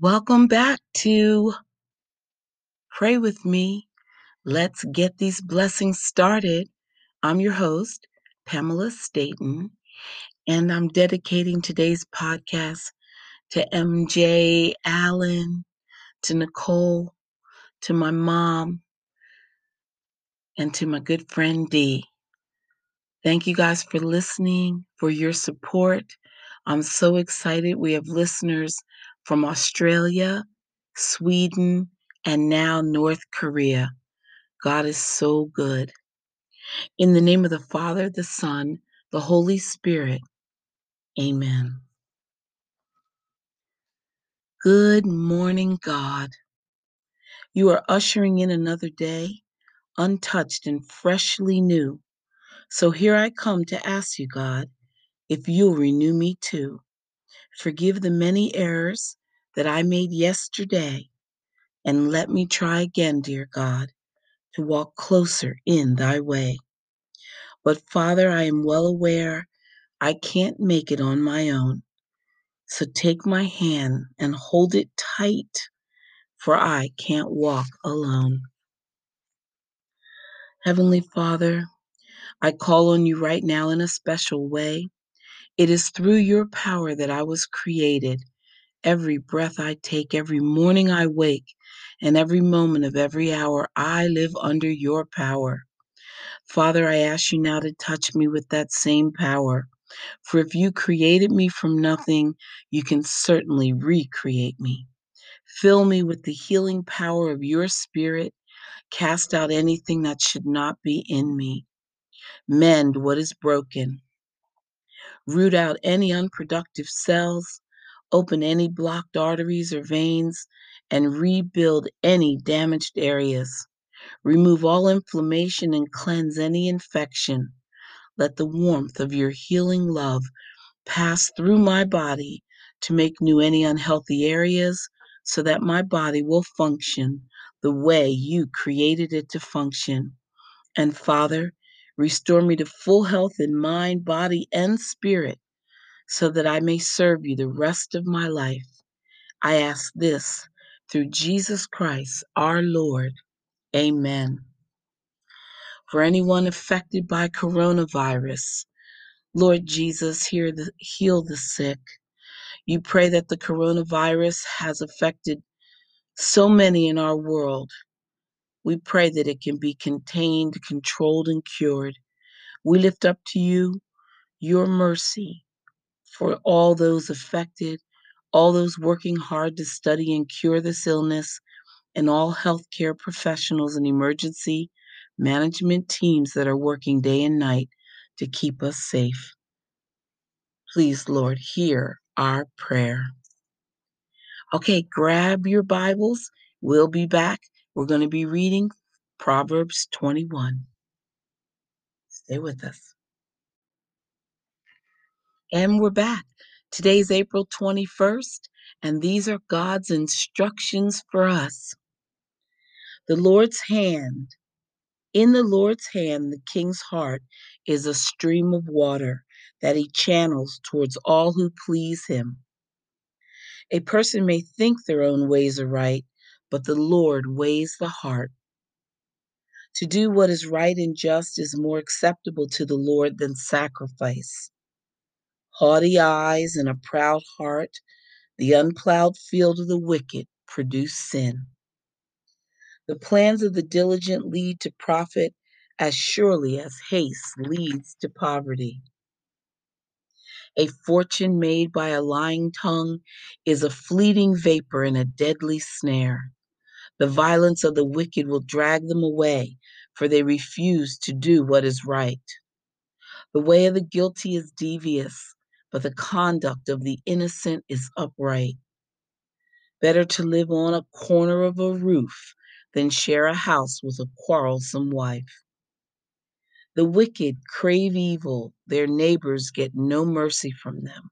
Welcome back to Pray With Me. Let's get these blessings started. I'm your host, Pamela Staten, and I'm dedicating today's podcast to MJ Allen, to Nicole, to my mom, and to my good friend Dee. Thank you guys for listening, for your support. I'm so excited. We have listeners from Australia, Sweden, and now North Korea. God is so good. In the name of the Father, the Son, the Holy Spirit. Amen. Good morning, God. You are ushering in another day, untouched and freshly new. So here I come to ask you, God, if you'll renew me too. Forgive the many errors that I made yesterday, and let me try again, dear God, to walk closer in thy way. But Father, I am well aware I can't make it on my own. So take my hand and hold it tight, for I can't walk alone. Heavenly Father, I call on you right now in a special way. It is through your power that I was created. Every breath I take, every morning I wake, and every moment of every hour, I live under your power. Father, I ask you now to touch me with that same power. For if you created me from nothing, you can certainly recreate me. Fill me with the healing power of your spirit. Cast out anything that should not be in me. Mend what is broken. Root out any unproductive cells. Open any blocked arteries or veins and rebuild any damaged areas. Remove all inflammation and cleanse any infection. Let the warmth of your healing love pass through my body to make new any unhealthy areas so that my body will function the way you created it to function. And Father, restore me to full health in mind, body, and spirit so that I may serve you the rest of my life. I ask this through Jesus Christ, our Lord. Amen. For anyone affected by coronavirus, Lord Jesus, hear the, heal the sick. You pray that the coronavirus has affected so many in our world. We pray that it can be contained, controlled, and cured. We lift up to you your mercy for all those affected, all those working hard to study and cure this illness, and all healthcare professionals and emergency management teams that are working day and night to keep us safe. Please, Lord, hear our prayer. Okay, grab your Bibles. We'll be back. We're going to be reading Proverbs 21. Stay with us. And we're back. Today's April 21st, and these are God's instructions for us. The Lord's hand, in the Lord's hand, the king's heart is a stream of water that he channels towards all who please him. A person may think their own ways are right, but the Lord weighs the heart. To do what is right and just is more acceptable to the Lord than sacrifice. Haughty eyes and a proud heart, the unplowed field of the wicked produce sin. The plans of the diligent lead to profit as surely as haste leads to poverty. A fortune made by a lying tongue is a fleeting vapor and a deadly snare. The violence of the wicked will drag them away, for they refuse to do what is right. The way of the guilty is devious, but the conduct of the innocent is upright. Better to live on a corner of a roof than share a house with a quarrelsome wife. The wicked crave evil, their neighbors get no mercy from them.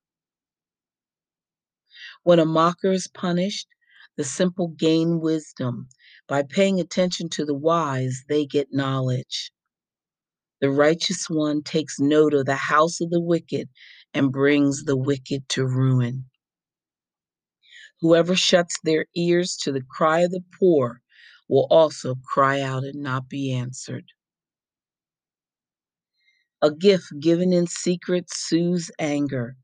When a mocker is punished, the simple gain wisdom. By paying attention to the wise, they get knowledge. The righteous one takes note of the house of the wicked and brings the wicked to ruin. Whoever shuts their ears to the cry of the poor will also cry out and not be answered. A gift given in secret soothes anger,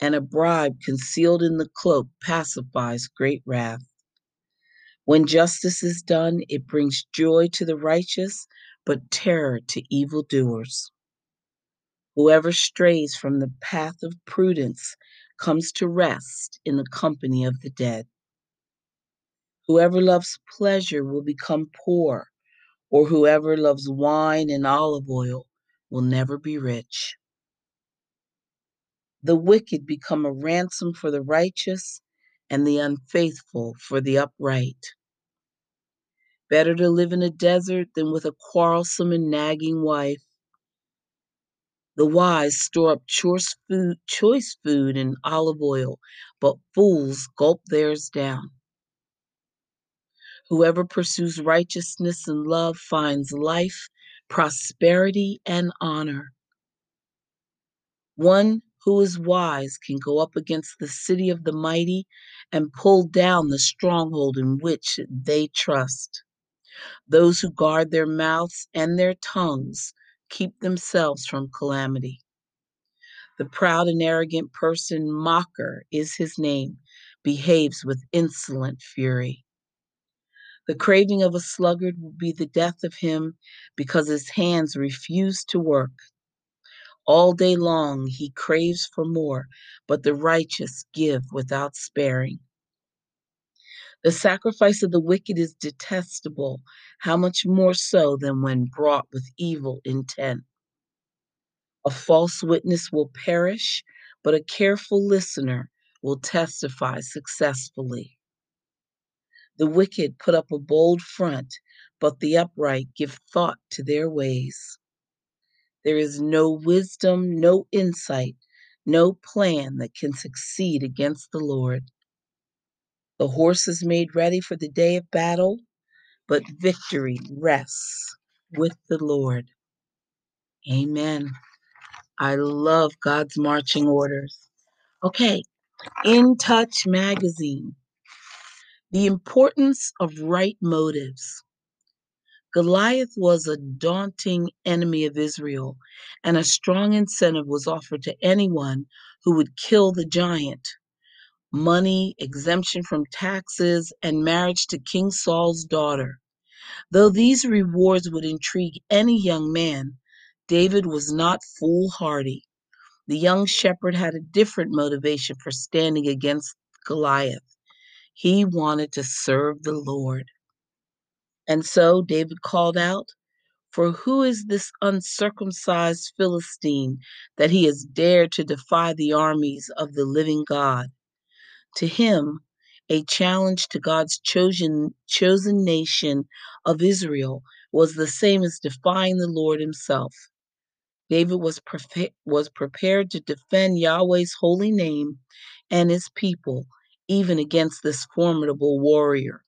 and a bribe concealed in the cloak pacifies great wrath. When justice is done, it brings joy to the righteous, but terror to evildoers. Whoever strays from the path of prudence comes to rest in the company of the dead. Whoever loves pleasure will become poor, or whoever loves wine and olive oil will never be rich. The wicked become a ransom for the righteous, and the unfaithful for the upright. Better to live in a desert than with a quarrelsome and nagging wife. The wise store up choice food, choice food and olive oil, but fools gulp theirs down. Whoever pursues righteousness and love finds life, prosperity, and honor. One who is wise can go up against the city of the mighty and pull down the stronghold in which they trust. Those who guard their mouths and their tongues keep themselves from calamity. The proud and arrogant person, mocker is his name, behaves with insolent fury. The craving of a sluggard will be the death of him because his hands refuse to work. All day long he craves for more, but the righteous give without sparing. The sacrifice of the wicked is detestable, how much more so than when brought with evil intent. A false witness will perish, but a careful listener will testify successfully. The wicked put up a bold front, but the upright give thought to their ways. There is no wisdom, no insight, no plan that can succeed against the Lord. The horse is made ready for the day of battle, but victory rests with the Lord. Amen. I love God's marching orders. Okay, In Touch Magazine. The importance of right motives. Goliath was a daunting enemy of Israel, and a strong incentive was offered to anyone who would kill the giant. Money, exemption from taxes, and marriage to King Saul's daughter. Though these rewards would intrigue any young man, David was not foolhardy. The young shepherd had a different motivation for standing against Goliath. He wanted to serve the Lord. And so David called out, For who is this uncircumcised Philistine that he has dared to defy the armies of the living God? To him, a challenge to God's chosen, chosen nation of Israel was the same as defying the Lord himself. David was, was prepared to defend Yahweh's holy name and his people, even against this formidable warrior.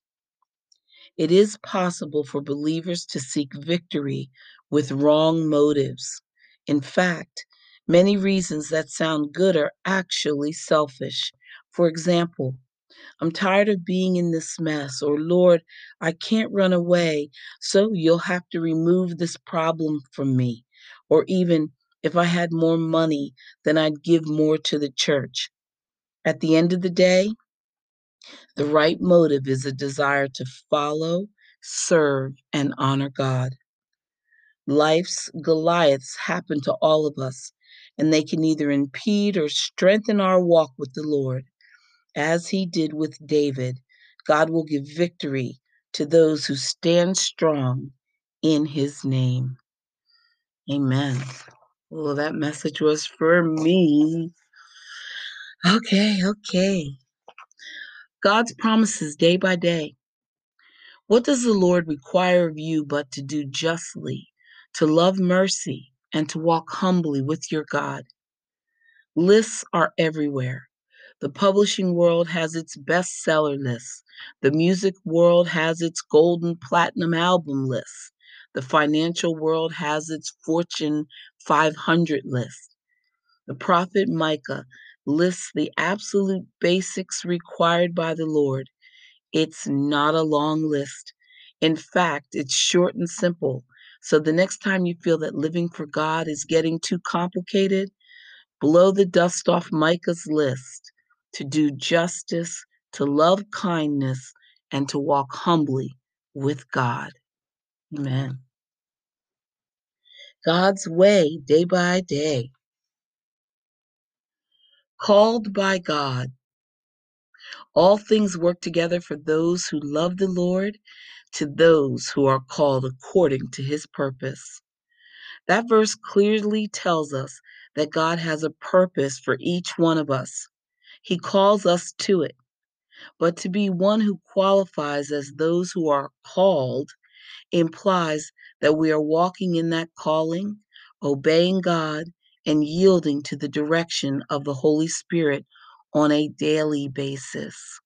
It is possible for believers to seek victory with wrong motives. In fact, many reasons that sound good are actually selfish. For example, I'm tired of being in this mess, or Lord, I can't run away, so you'll have to remove this problem from me. Or even, if I had more money, then I'd give more to the church. At the end of the day, the right motive is a desire to follow, serve, and honor God. Life's Goliaths happen to all of us, and they can either impede or strengthen our walk with the Lord. As he did with David, God will give victory to those who stand strong in his name. Amen. Well, that message was for me. Okay, okay. God's promises day by day. What does the Lord require of you but to do justly, to love mercy, and to walk humbly with your God? Lists are everywhere. The publishing world has its bestseller lists. The music world has its golden platinum album list. The financial world has its Fortune 500 list. The prophet Micah lists the absolute basics required by the Lord. It's not a long list. In fact, it's short and simple. So the next time you feel that living for God is getting too complicated, blow the dust off Micah's list to do justice, to love kindness, and to walk humbly with God. Amen. God's way day by day. Called by God. All things work together for those who love the Lord, to those who are called according to his purpose. That verse clearly tells us that God has a purpose for each one of us. He calls us to it. But to be one who qualifies as those who are called implies that we are walking in that calling, obeying God, and yielding to the direction of the Holy Spirit on a daily basis.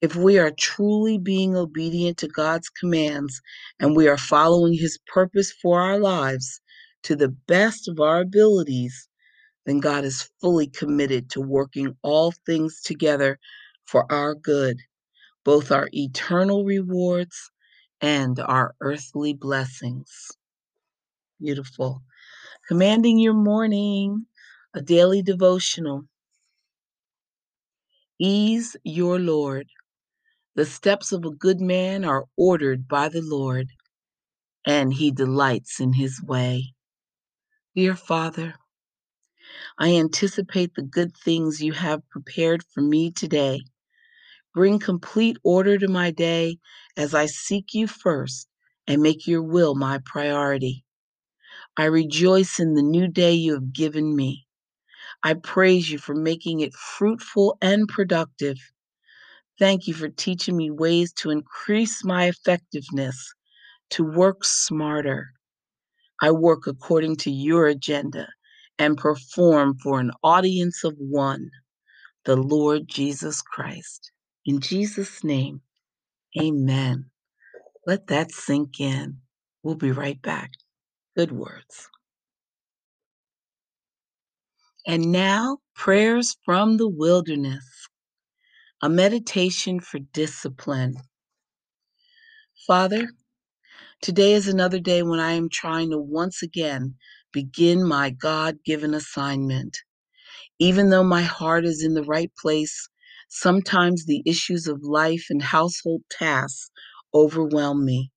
If we are truly being obedient to God's commands and we are following His purpose for our lives to the best of our abilities, then God is fully committed to working all things together for our good, both our eternal rewards and our earthly blessings. Beautiful. Commanding your morning, a daily devotional. Ease your Lord. The steps of a good man are ordered by the Lord, and he delights in his way. Dear Father, I anticipate the good things you have prepared for me today. Bring complete order to my day as I seek you first and make your will my priority. I rejoice in the new day you have given me. I praise you for making it fruitful and productive. Thank you for teaching me ways to increase my effectiveness, to work smarter. I work according to your agenda and perform for an audience of one, the Lord Jesus Christ. In Jesus' name, amen. Let that sink in. We'll be right back. Good words. And now, prayers from the wilderness, a meditation for discipline. Father, today is another day when I am trying to once again begin my God given assignment. Even though my heart is in the right place, sometimes the issues of life and household tasks overwhelm me.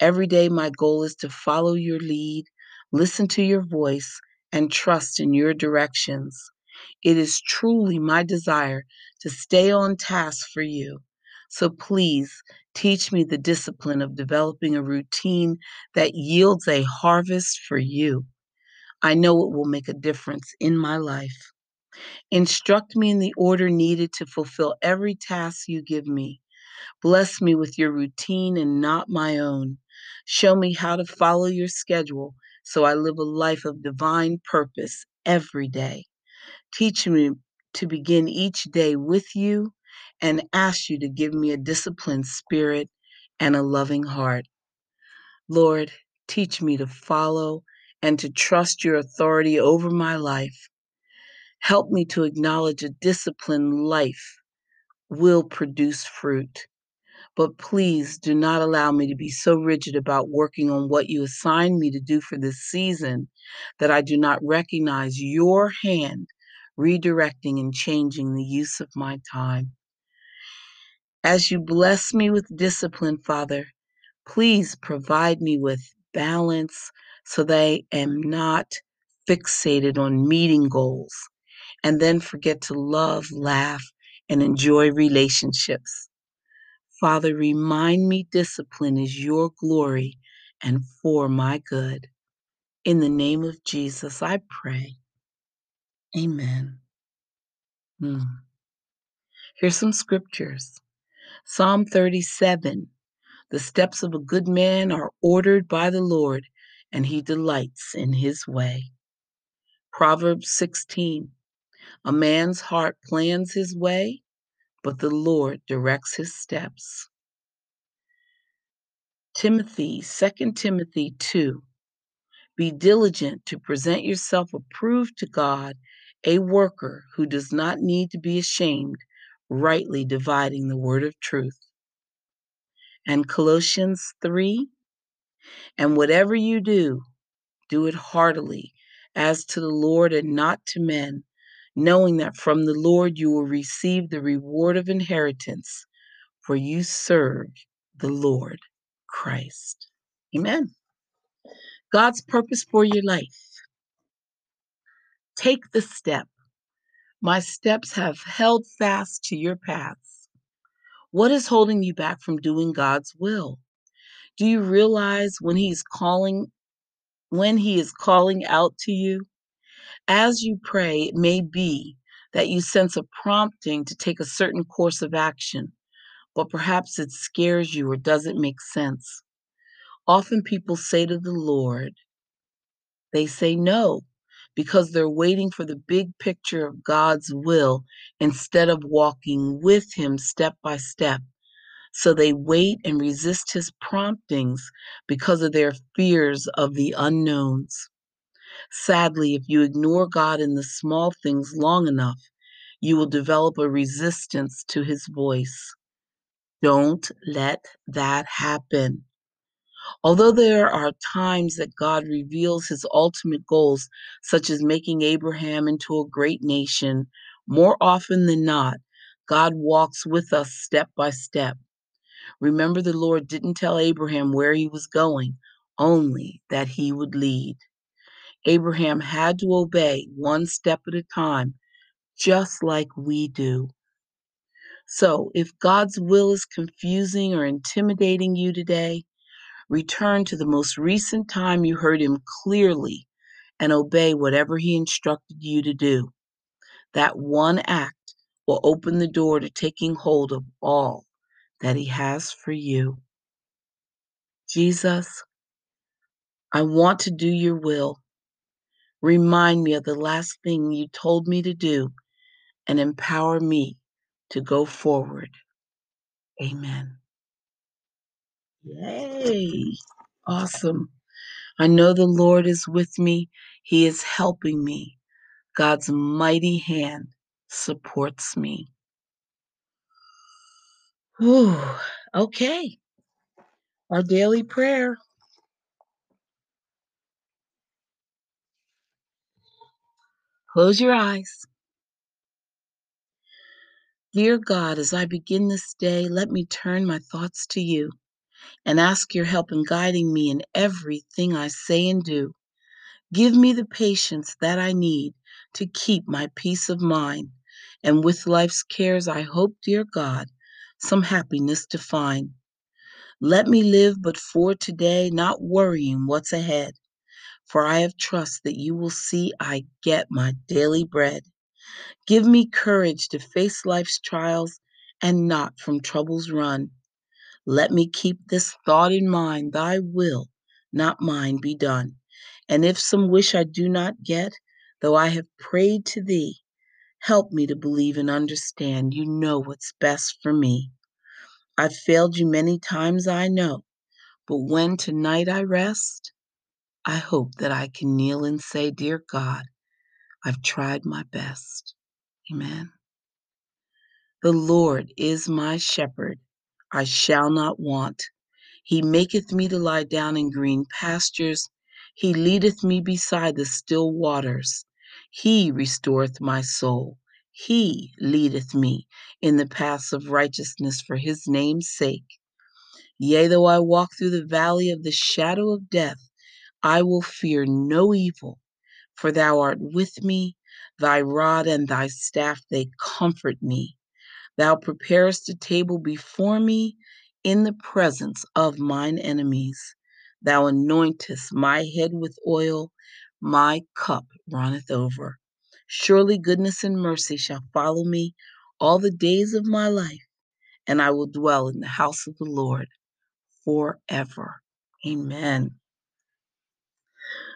Every day, my goal is to follow your lead, listen to your voice, and trust in your directions. It is truly my desire to stay on task for you. So please teach me the discipline of developing a routine that yields a harvest for you. I know it will make a difference in my life. Instruct me in the order needed to fulfill every task you give me. Bless me with your routine and not my own. Show me how to follow your schedule so I live a life of divine purpose every day. Teach me to begin each day with you and ask you to give me a disciplined spirit and a loving heart. Lord, teach me to follow and to trust your authority over my life. Help me to acknowledge a disciplined life will produce fruit. But please do not allow me to be so rigid about working on what you assigned me to do for this season that I do not recognize your hand redirecting and changing the use of my time. As you bless me with discipline, Father, please provide me with balance so that I am not fixated on meeting goals and then forget to love, laugh, and enjoy relationships. Father, remind me discipline is your glory and for my good. In the name of Jesus, I pray. Amen. Hmm. Here's some scriptures Psalm 37 The steps of a good man are ordered by the Lord, and he delights in his way. Proverbs 16 A man's heart plans his way, but the Lord directs his steps. Timothy, 2 Timothy 2 Be diligent to present yourself approved to God, a worker who does not need to be ashamed, rightly dividing the word of truth. And Colossians 3 And whatever you do, do it heartily, as to the Lord and not to men, knowing that from the Lord you will receive the reward of inheritance, for you serve the Lord Christ. Amen. God's purpose for your life. Take the step. My steps have held fast to your paths. What is holding you back from doing God's will? Do you realize when he's calling when he is calling out to you? As you pray, it may be that you sense a prompting to take a certain course of action, but perhaps it scares you or doesn't make sense. Often people say to the Lord, they say no because they're waiting for the big picture of God's will instead of walking with Him step by step. So they wait and resist His promptings because of their fears of the unknowns. Sadly, if you ignore God in the small things long enough, you will develop a resistance to His voice. Don't let that happen. Although there are times that God reveals his ultimate goals, such as making Abraham into a great nation, more often than not, God walks with us step by step. Remember, the Lord didn't tell Abraham where he was going, only that he would lead. Abraham had to obey one step at a time, just like we do. So, if God's will is confusing or intimidating you today, return to the most recent time you heard him clearly and obey whatever he instructed you to do. That one act will open the door to taking hold of all that he has for you. Jesus, I want to do your will. Remind me of the last thing you told me to do and empower me to go forward. Amen. Yay! Awesome. I know the Lord is with me. He is helping me. God's mighty hand supports me. Whew. Okay. Our daily prayer. Close your eyes. Dear God, as I begin this day, let me turn my thoughts to you and ask your help in guiding me in everything I say and do. Give me the patience that I need to keep my peace of mind. And with life's cares, I hope, dear God, some happiness to find. Let me live but for today, not worrying what's ahead. For I have trust that you will see I get my daily bread. Give me courage to face life's trials and not from troubles run. Let me keep this thought in mind Thy will, not mine, be done. And if some wish I do not get, though I have prayed to Thee, help me to believe and understand you know what's best for me. I've failed you many times, I know, but when tonight I rest, I hope that I can kneel and say, Dear God, I've tried my best. Amen. The Lord is my shepherd, I shall not want. He maketh me to lie down in green pastures. He leadeth me beside the still waters. He restoreth my soul. He leadeth me in the paths of righteousness for his name's sake. Yea, though I walk through the valley of the shadow of death, I will fear no evil, for thou art with me. Thy rod and thy staff, they comfort me. Thou preparest a table before me in the presence of mine enemies. Thou anointest my head with oil, my cup runneth over. Surely goodness and mercy shall follow me all the days of my life, and I will dwell in the house of the Lord forever. Amen.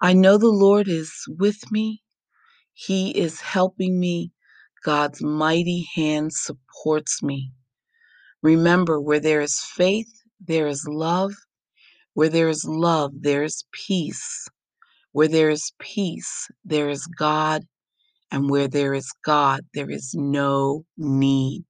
I know the Lord is with me. He is helping me. God's mighty hand supports me. Remember, where there is faith, there is love. Where there is love, there is peace. Where there is peace, there is God. And where there is God, there is no need.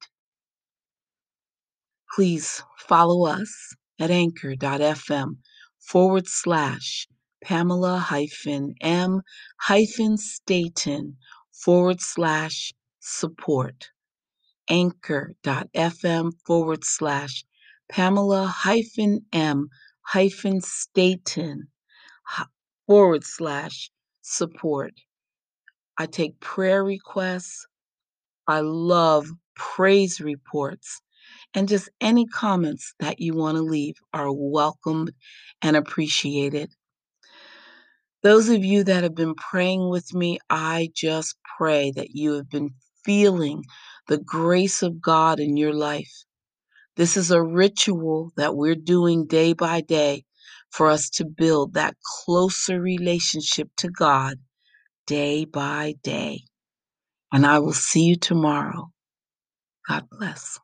Please follow us at anchor.fm forward slash Pamela hyphen M hyphen Staten forward slash support. Anchor.fm forward slash Pamela hyphen M hyphen Staten forward slash support. I take prayer requests. I love praise reports. And just any comments that you want to leave are welcomed and appreciated. Those of you that have been praying with me, I just pray that you have been feeling the grace of God in your life. This is a ritual that we're doing day by day for us to build that closer relationship to God day by day. And I will see you tomorrow. God bless.